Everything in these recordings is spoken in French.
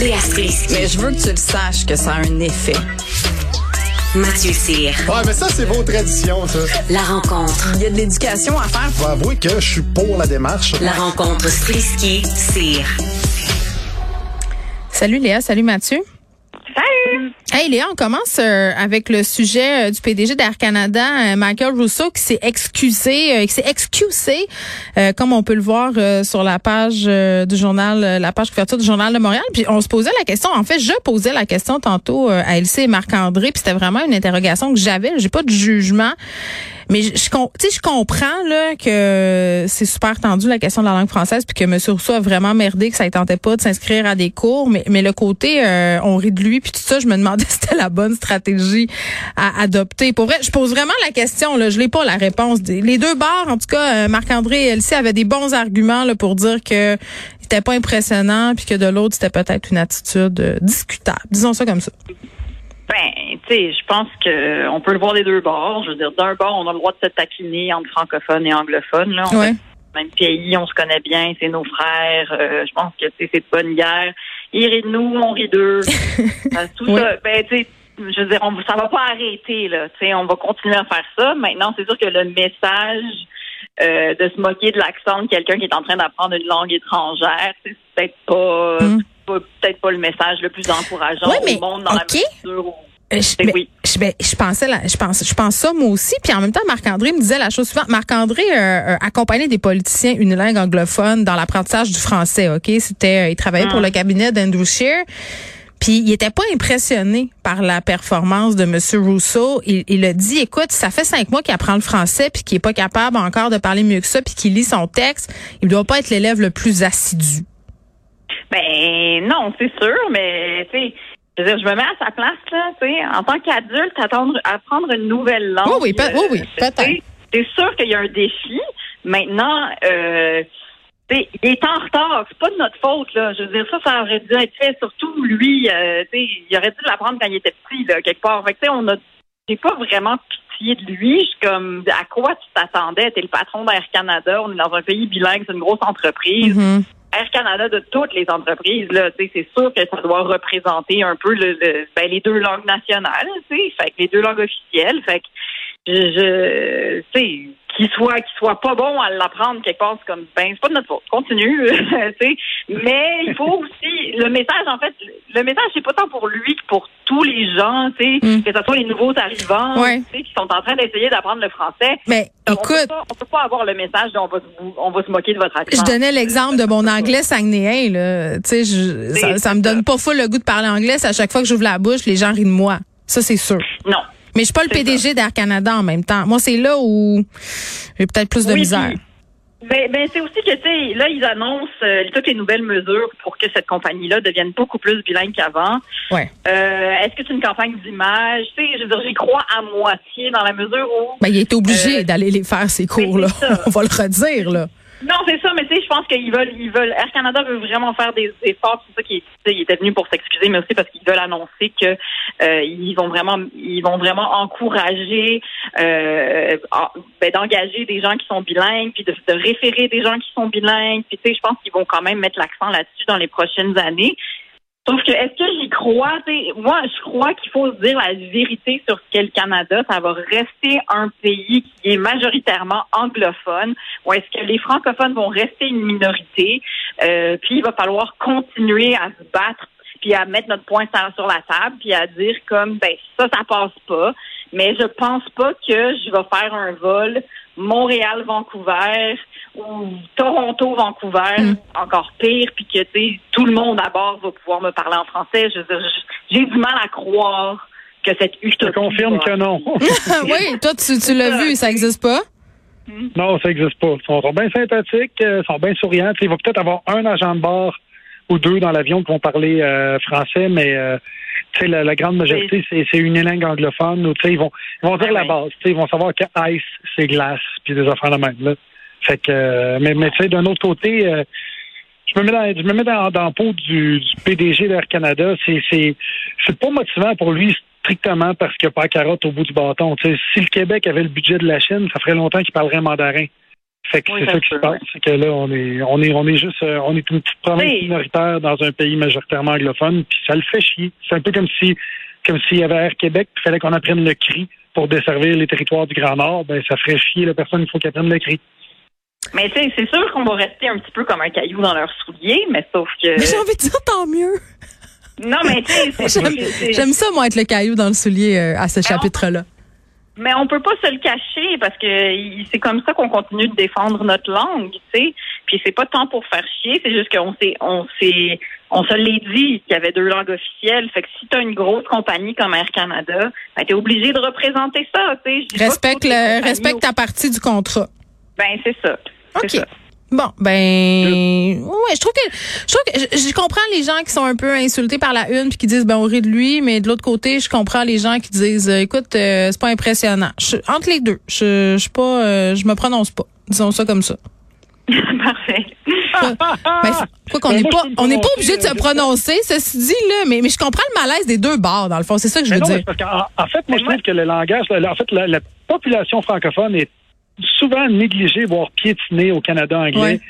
Léa Strisky. Mais je veux que tu le saches que ça a un effet. Mathieu Cyr. Ouais, mais ça, c'est vos traditions, ça. La rencontre. Il y a de l'éducation à faire. Faut avouer que je suis pour la démarche. La rencontre Strisky-Cyr. Salut Léa, salut Mathieu. Salut! Hey Léa, on commence euh, avec le sujet euh, du PDG d'Air Canada, euh, Michael Rousseau, qui s'est excusé, qui s'est excusé, comme on peut le voir sur la page du journal, la page couverture du journal de Montréal. Puis on se posait la question, en fait, je posais la question tantôt à Elsie et Marc-André, puis c'était vraiment une interrogation que j'avais. J'ai pas de jugement. Mais je, je, je comprends là que c'est super tendu la question de la langue française puis que M. Rousseau a vraiment merdé que ça ne tentait pas de s'inscrire à des cours. Mais, mais le côté on rit de lui puis tout ça, je me demandais si c'était la bonne stratégie à adopter. Pour vrai, je pose vraiment la question. Là, je n'ai pas la réponse. Les deux bars, en tout cas, euh, Marc-André et Elsie avaient des bons arguments là, pour dire que c'était pas impressionnant puis que de l'autre c'était peut-être une attitude euh, discutable. Disons ça comme ça. Ben, tu sais, je pense que on peut le voir des deux bords. Je veux dire, d'un bord, on a le droit de se taquiner entre francophones et anglophones. Là. On Ouais. même pays, on se connaît bien, c'est nos frères. Euh, je pense que c'est de bonne guerre. Ils rient de nous, on rit d'eux. Euh, Tout ça, ben, tu sais, je veux dire, on, ça va pas arrêter, là. Tu sais, on va continuer à faire ça. Maintenant, c'est sûr que le message euh, de se moquer de l'accent de quelqu'un qui est en train d'apprendre une langue étrangère, c'est peut-être pas, Mm. pas- peut-être pas le message le plus encourageant Ouais, mais, au monde dans la mesure où Je, mais- oui. je, ben, je pensais la- je pense je pense ça moi aussi puis en même temps Marc-André me disait la chose suivante Marc-André euh, euh, accompagnait des politiciens unilingues anglophones dans l'apprentissage du français OK? C'était euh, il travaillait pour Ah. le cabinet d'Andrew Scheer puis il était pas impressionné par la performance de Monsieur Rousseau. Il, il a dit, écoute, ça fait cinq mois qu'il apprend le français puis qu'il est pas capable encore de parler mieux que ça puis qu'il lit son texte. Il doit pas être l'élève le plus assidu. Ben non, c'est sûr, mais tu sais, je veux dire, je me mets à sa place là, tu sais, en tant qu'adulte, attendre, apprendre une nouvelle langue. Oui, oui, oui, oui, euh, peut-être. C'est sûr qu'il y a un défi. Maintenant, euh, il est en retard. C'est pas de notre faute là. Je veux dire, ça, ça aurait dû être fait. Surtout lui, euh, tu sais, il aurait dû l'apprendre quand il était petit là, quelque part. Fait que tu sais, on a, j'ai pas vraiment pitié de lui. Je suis comme, à quoi tu t'attendais? T'es le patron d'Air Canada. On est dans un pays bilingue, c'est une grosse entreprise. Mhm. Air Canada de toutes les entreprises, là, c'est sûr que ça doit représenter un peu le, ben, les deux langues nationales, fait les deux langues officielles, fait je, je tu sais, qu'il soit qu'il soit pas bon à l'apprendre quelque part, c'est comme ben c'est pas de notre faute, continue, tu sais, mais il faut aussi le message en fait, le message c'est pas tant pour lui que pour tous les gens, tu sais, Mm. que ce soit les nouveaux arrivants, Ouais. tu sais, qui sont en train d'essayer d'apprendre le français. Mais on peut écoute, pas, on peut pas avoir le message dont on va se, on va se moquer de votre accent. Je donnais l'exemple de mon anglais saguenéen là, tu sais, ça, ça me donne pas full le goût de parler anglais. c'est À chaque fois que j'ouvre la bouche, les gens rient de moi. Ça c'est sûr. Non. Mais je suis pas le PDG d'Air Canada en même temps. Moi c'est là où j'ai peut-être plus de Oui, misère. Ben, ben c'est aussi que tu sais, là ils annoncent euh, toutes les nouvelles mesures pour que cette compagnie-là devienne beaucoup plus bilingue qu'avant. Ouais. Euh, Est-ce que c'est une campagne d'image? Tu sais, je veux dire, j'y crois à moitié dans la mesure où. Ben, il est obligé Euh, d'aller les faire ces cours là. c'est ça. On va le redire là. Non, c'est ça, mais tu sais, je pense qu'ils veulent, ils veulent. Air Canada veut vraiment faire des efforts. C'est ça sais, il était venu pour s'excuser, mais aussi parce qu'ils veulent annoncer que euh, ils vont vraiment, ils vont vraiment encourager, euh, en- ben, d'engager des gens qui sont bilingues, puis de, de référer des gens qui sont bilingues. Puis tu sais, je pense qu'ils vont quand même mettre l'accent là-dessus dans les prochaines années. Sauf que est-ce que j'y crois? Moi, je crois qu'il faut se dire la vérité sur ce qu'est le Canada. Ça va rester un pays qui est majoritairement anglophone, ou est-ce que les francophones vont rester une minorité? Euh, puis il va falloir continuer à se battre, puis à mettre notre point sur la table, puis à dire comme ben ça, ça passe pas. Mais je pense pas que je vais faire un vol Montréal-Vancouver ou Toronto-Vancouver, encore pire, puis que tu sais, tout le monde à bord va pouvoir me parler en français. Je veux dire, je- j'ai du mal à croire que cette Je utopie. te confirme va- que non. oui, toi, tu, tu l'as vu, ça existe pas? non, ça n'existe pas. Ils sont, sont bien sympathiques, euh, sont bien souriants. Tu sais, il va peut-être avoir un agent de bord ou deux dans l'avion qui vont parler euh, français, mais euh, la, la grande majorité, c'est c'est une langue anglophone. Sais, ils vont, ils vont dire Ouais, la base. Ils vont savoir que ice, c'est glace, puis des affaires de même. Là. Fait que, euh, mais, d'un autre côté, je me mets dans, je me mets dans, dans la peau du, du PDG d'Air Canada. C'est, c'est, c'est pas motivant pour lui strictement parce qu'il n'y a pas la carotte au bout du bâton. Si le Québec avait le budget de la Chine, ça ferait longtemps qu'il parlerait mandarin. Fait que Oui, c'est ça ça qui se passe. C'est que là, on est, on est, on est juste, euh, on est une petite province Oui. minoritaire dans un pays majoritairement anglophone, puis ça le fait chier. C'est un peu comme si, comme s'il y avait Air Québec, puis il fallait qu'on apprenne le cri pour desservir les territoires du Grand Nord. Ben, ça ferait chier la personne. Il faut qu'elle apprenne le cri. Mais tu sais, c'est sûr qu'on va rester un petit peu comme un caillou dans leur soulier, mais sauf que. Mais j'ai envie de dire tant mieux. Non, mais tu sais, c'est- J'aime c'est- j'aime ça, moi, être le caillou dans le soulier euh, à ce on- chapitre-là. Mais on peut pas se le cacher parce que c'est comme ça qu'on continue de défendre notre langue, tu sais. Puis c'est pas tant pour faire chier, c'est juste qu'on s'est, on s'est, on se l'est dit qu'il y avait deux langues officielles. Fait que si t'as une grosse compagnie comme Air Canada, ben t'es obligé de représenter ça, tu sais. Respecte, le, respecte ta partie du contrat. Ben c'est ça. C'est OK. ça. Bon, ben, ouais, je trouve que, je trouve que, je, je comprends les gens qui sont un peu insultés par la une puis qui disent, ben, on rit de lui, mais de l'autre côté, je comprends les gens qui disent, euh, écoute, euh, c'est pas impressionnant. Je, entre les deux, je, je suis pas, euh, je me prononce pas. Disons ça comme ça. Parfait. Ben, quoi qu'on Ben, n'est moi, pas, on n'est pas obligé de se prononcer, ceci dit, là, mais, mais je comprends le malaise des deux bords, dans le fond. C'est ça que je Mais veux non, dire. parce qu'en en fait, moi, Mais je trouve que le langage, la- en fait, la, la population francophone est souvent négligée, voire piétinée au Canada anglais.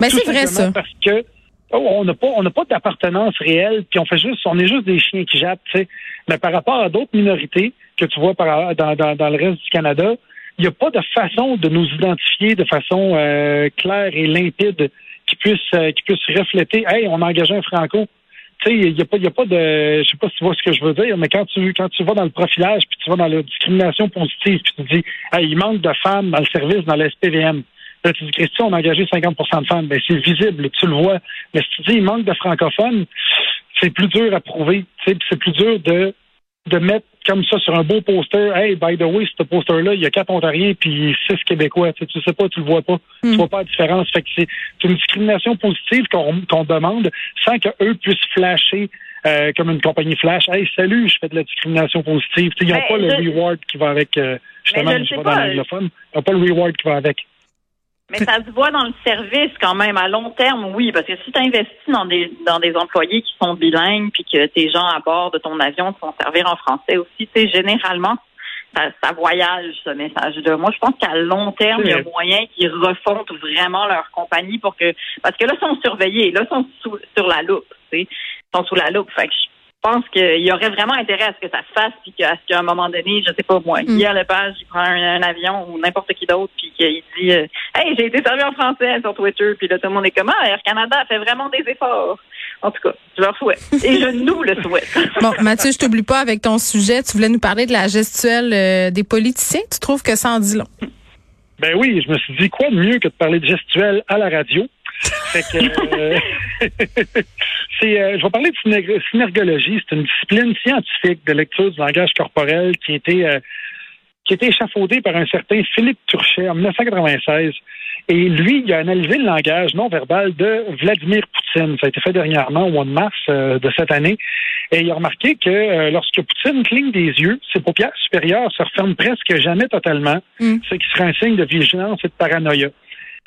Ouais. Tout c'est vrai, ça. Parce que oh, on n'a pas, on n'a pas d'appartenance réelle, puis on fait juste, on est juste des chiens qui jappent, tu sais. Mais par rapport à d'autres minorités que tu vois par, dans, dans, dans le reste du Canada, il n'y a pas de façon de nous identifier de façon euh, claire et limpide qui puisse, euh, qui puisse refléter, hey, on a engagé un franco. Tu sais, il n'y a pas, y a pas de, je sais pas si tu vois ce que je veux dire, mais quand tu, quand tu vas dans le profilage, puis tu vas dans la discrimination positive, puis tu dis, hey, il manque de femmes dans le service, dans la SPVM. Là, tu dis, Christian, on a engagé 50% de femmes. Ben, c'est visible, tu le vois. Mais si tu dis, il manque de francophones, c'est plus dur à prouver. C'est plus dur de, de mettre comme ça sur un beau poster. Hey, by the way, ce poster-là, il y a quatre Ontariens puis six Québécois. Tu sais, tu sais pas, tu le vois pas. Tu vois pas la différence. Fait que c'est une discrimination positive qu'on demande sans qu'eux puissent flasher euh, comme une compagnie flash. Hey, salut, je fais de la discrimination positive. Ils n'ont Mais pas le reward qui va avec, euh, justement, je je sais dans pas. l'anglophone. Ils n'ont pas le reward qui va avec. Mais ça se voit dans le service quand même à long terme, oui, parce que si tu investis dans des dans des employés qui sont bilingues, puis que tes gens à bord de ton avion te font servir en français aussi, tu généralement, ça, ça voyage ce message-là. Moi, je pense qu'à long terme, il y a moyen qu'ils refondent vraiment leur compagnie pour que parce que là, ils sont surveillés, là, ils sont sous, sur la loupe, tu sais, ils sont sous la loupe. Fait que je pense qu'il y aurait vraiment intérêt à ce que ça se fasse, puis qu'à ce qu'à un moment donné, je sais pas moi, Guillaume Lepage, il prend un, un avion ou n'importe qui d'autre, puis qu'il dit euh, Hey, j'ai été servi en français sur Twitter, puis là, tout le monde est comme Ah, Air Canada fait vraiment des efforts. En tout cas, je leur souhaite. Et je nous le souhaite. Bon, Mathieu, je t'oublie pas avec ton sujet. Tu voulais nous parler de la gestuelle euh, des politiciens. Tu trouves que ça en dit long? Ben oui, je me suis dit quoi de mieux que de parler de gestuelle à la radio? Fait que euh, c'est euh, je vais parler de synerg- synergologie, c'est une discipline scientifique de lecture du langage corporel qui a été euh, qui a été échafaudée par un certain Philippe Turchet en 1996. Et lui, il a analysé le langage non verbal de Vladimir Poutine. Ça a été fait dernièrement au mois de mars euh, de cette année. Et il a remarqué que euh, lorsque Poutine cligne des yeux, ses paupières supérieures se referment presque jamais totalement, Mm. ce qui serait un signe de vigilance et de paranoïa.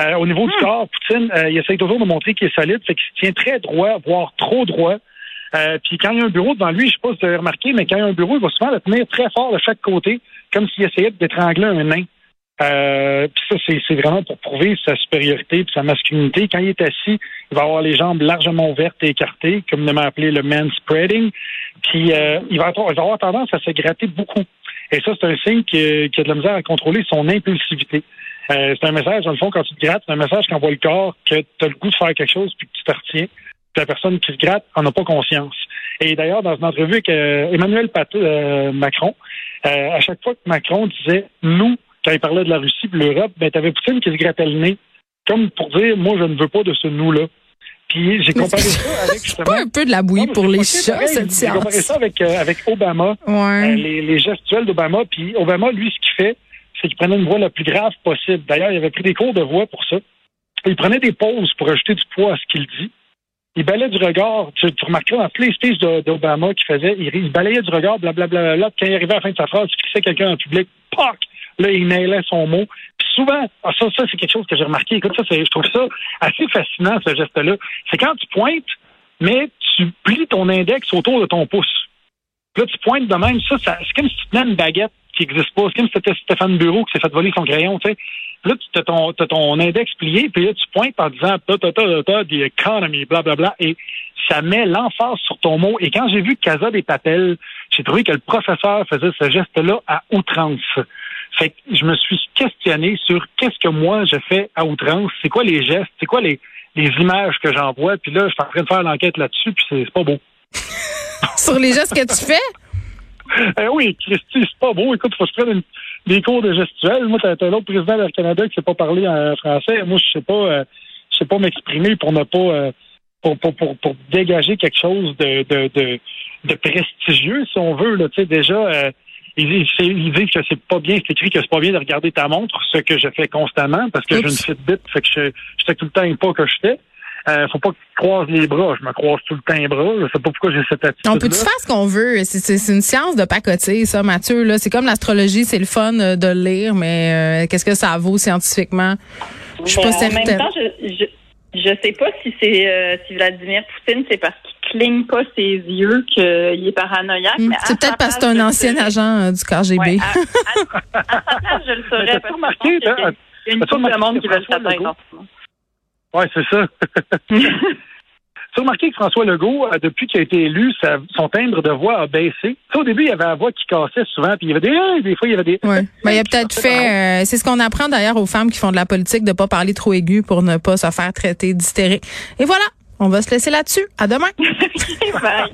Euh, au niveau du corps, Poutine, euh, il essaie toujours de montrer qu'il est solide, fait qu'il se tient très droit, voire trop droit. Euh, puis quand il y a un bureau devant lui, je sais pas si vous avez remarqué, mais quand il y a un bureau, il va souvent le tenir très fort de chaque côté, comme s'il essayait d'étrangler un nain. Euh, puis ça, c'est, c'est vraiment pour prouver sa supériorité puis sa masculinité. Quand il est assis, il va avoir les jambes largement ouvertes et écartées, communément appelé le man spreading. Puis euh, il, va avoir, il va avoir tendance à se gratter beaucoup. Et ça, c'est un signe qu'il qu'il a de la misère à contrôler son impulsivité. Euh, c'est un message, dans le fond, quand tu te grattes, c'est un message qui envoie le corps que tu as le goût de faire quelque chose puis que tu te retiens. Puis la personne qui se gratte en a pas conscience. Et d'ailleurs, dans une entrevue avec euh, Emmanuel Pat- euh, Macron, euh, à chaque fois que Macron disait nous, quand il parlait de la Russie et de l'Europe, ben, tu avais Poutine qui se grattait le nez, comme pour dire moi, je ne veux pas de ce nous-là. Puis j'ai comparé ça avec C'est pas un peu de la bouillie Non, pour les chats, cette J'ai comparé ça avec, euh, avec Obama. Euh, Ouais. les, les gestuels d'Obama. Puis Obama, lui, ce qu'il fait, c'est qu'il prenait une voix la plus grave possible. D'ailleurs, il avait pris des cours de voix pour ça. Il prenait des pauses pour ajouter du poids à ce qu'il dit. Il balayait du regard. Tu, tu remarqueras dans tous les speeches d'Obama qu'il faisait, il, il balayait du regard, blablabla. Là, quand il arrivait à la fin de sa phrase, il fixait quelqu'un en public, poc! Là, il nailait son mot. Puis souvent, ah, ça, ça c'est quelque chose que j'ai remarqué. Écoute, ça, je trouve ça assez fascinant, ce geste-là. C'est quand tu pointes, mais tu plies ton index autour de ton pouce. Là, tu pointes de même. Ça c'est comme si tu tenais une baguette qui n'existe pas. C'est comme si c'était Stéphane Bureau qui s'est fait voler son crayon, tu sais. Là, tu as ton, index plié, puis là, tu pointes en disant ta ta ta ta the economy, blablabla, et ça met l'emphase sur ton mot. Et quand j'ai vu Casa des Papels, j'ai trouvé que le professeur faisait ce geste-là à outrance. Fait que je me suis questionné sur qu'est-ce que moi je fais à outrance, c'est quoi les gestes, c'est quoi les, les images que j'envoie, puis là, je suis en train de faire l'enquête là-dessus, puis c'est pas beau. Sur les gestes que tu fais? Eh oui, Christy, c'est pas beau. Écoute, faut se prendre une- des cours de gestuels. Moi, t'as t'as l'autre président de l'Air Canada qui sait pas parler en français. Moi, je sais pas, euh, je sais pas m'exprimer pour ne pas, euh, pour, pour, pour, pour dégager quelque chose de, de, de, de prestigieux, si on veut. Là, tu sais, déjà, euh, ils, disent- ils disent que c'est pas bien, c'est écrit que c'est pas bien de regarder ta montre, ce que je fais constamment parce que j'ai une. Fitbit, fait que je, je sais tout le temps pas que je fais. Euh, faut pas que tu croises les bras. Je me croise tout le temps les bras. Je sais pas pourquoi j'ai cette attitude. On peut-tu faire ce qu'on veut? C'est- une science de pacoter, ça, Mathieu. Là. C'est comme l'astrologie, c'est le fun euh, de le lire, mais euh, qu'est-ce que ça vaut scientifiquement? Je suis pas Ben, En certaine. même temps, je, je, je sais pas si c'est euh, si Vladimir Poutine, c'est parce qu'il cligne pas ses yeux qu'il est paranoïaque. Hmm, C'est peut-être parce que c'est un ancien serais- agent euh, du KGB. Ouais, à, à- à sa place, je le saurais je remarqué, pense qu'il y a- t'as- il y a une t'as-tu couple de remarqué monde qui veut le Ouais, c'est ça. Tu as remarqué que François Legault, euh, depuis qu'il a été élu, sa- son timbre de voix a baissé. Tu sais, au début, il y avait la voix qui cassait souvent, puis il y avait des, ah, des fois, il y avait des. Ouais. Ben, il a peut-être fait. euh, c'est ce qu'on apprend d'ailleurs aux femmes qui font de la politique de pas parler trop aigu pour ne pas se faire traiter d'hystérique. Et voilà. On va se laisser là-dessus. À demain. Bye.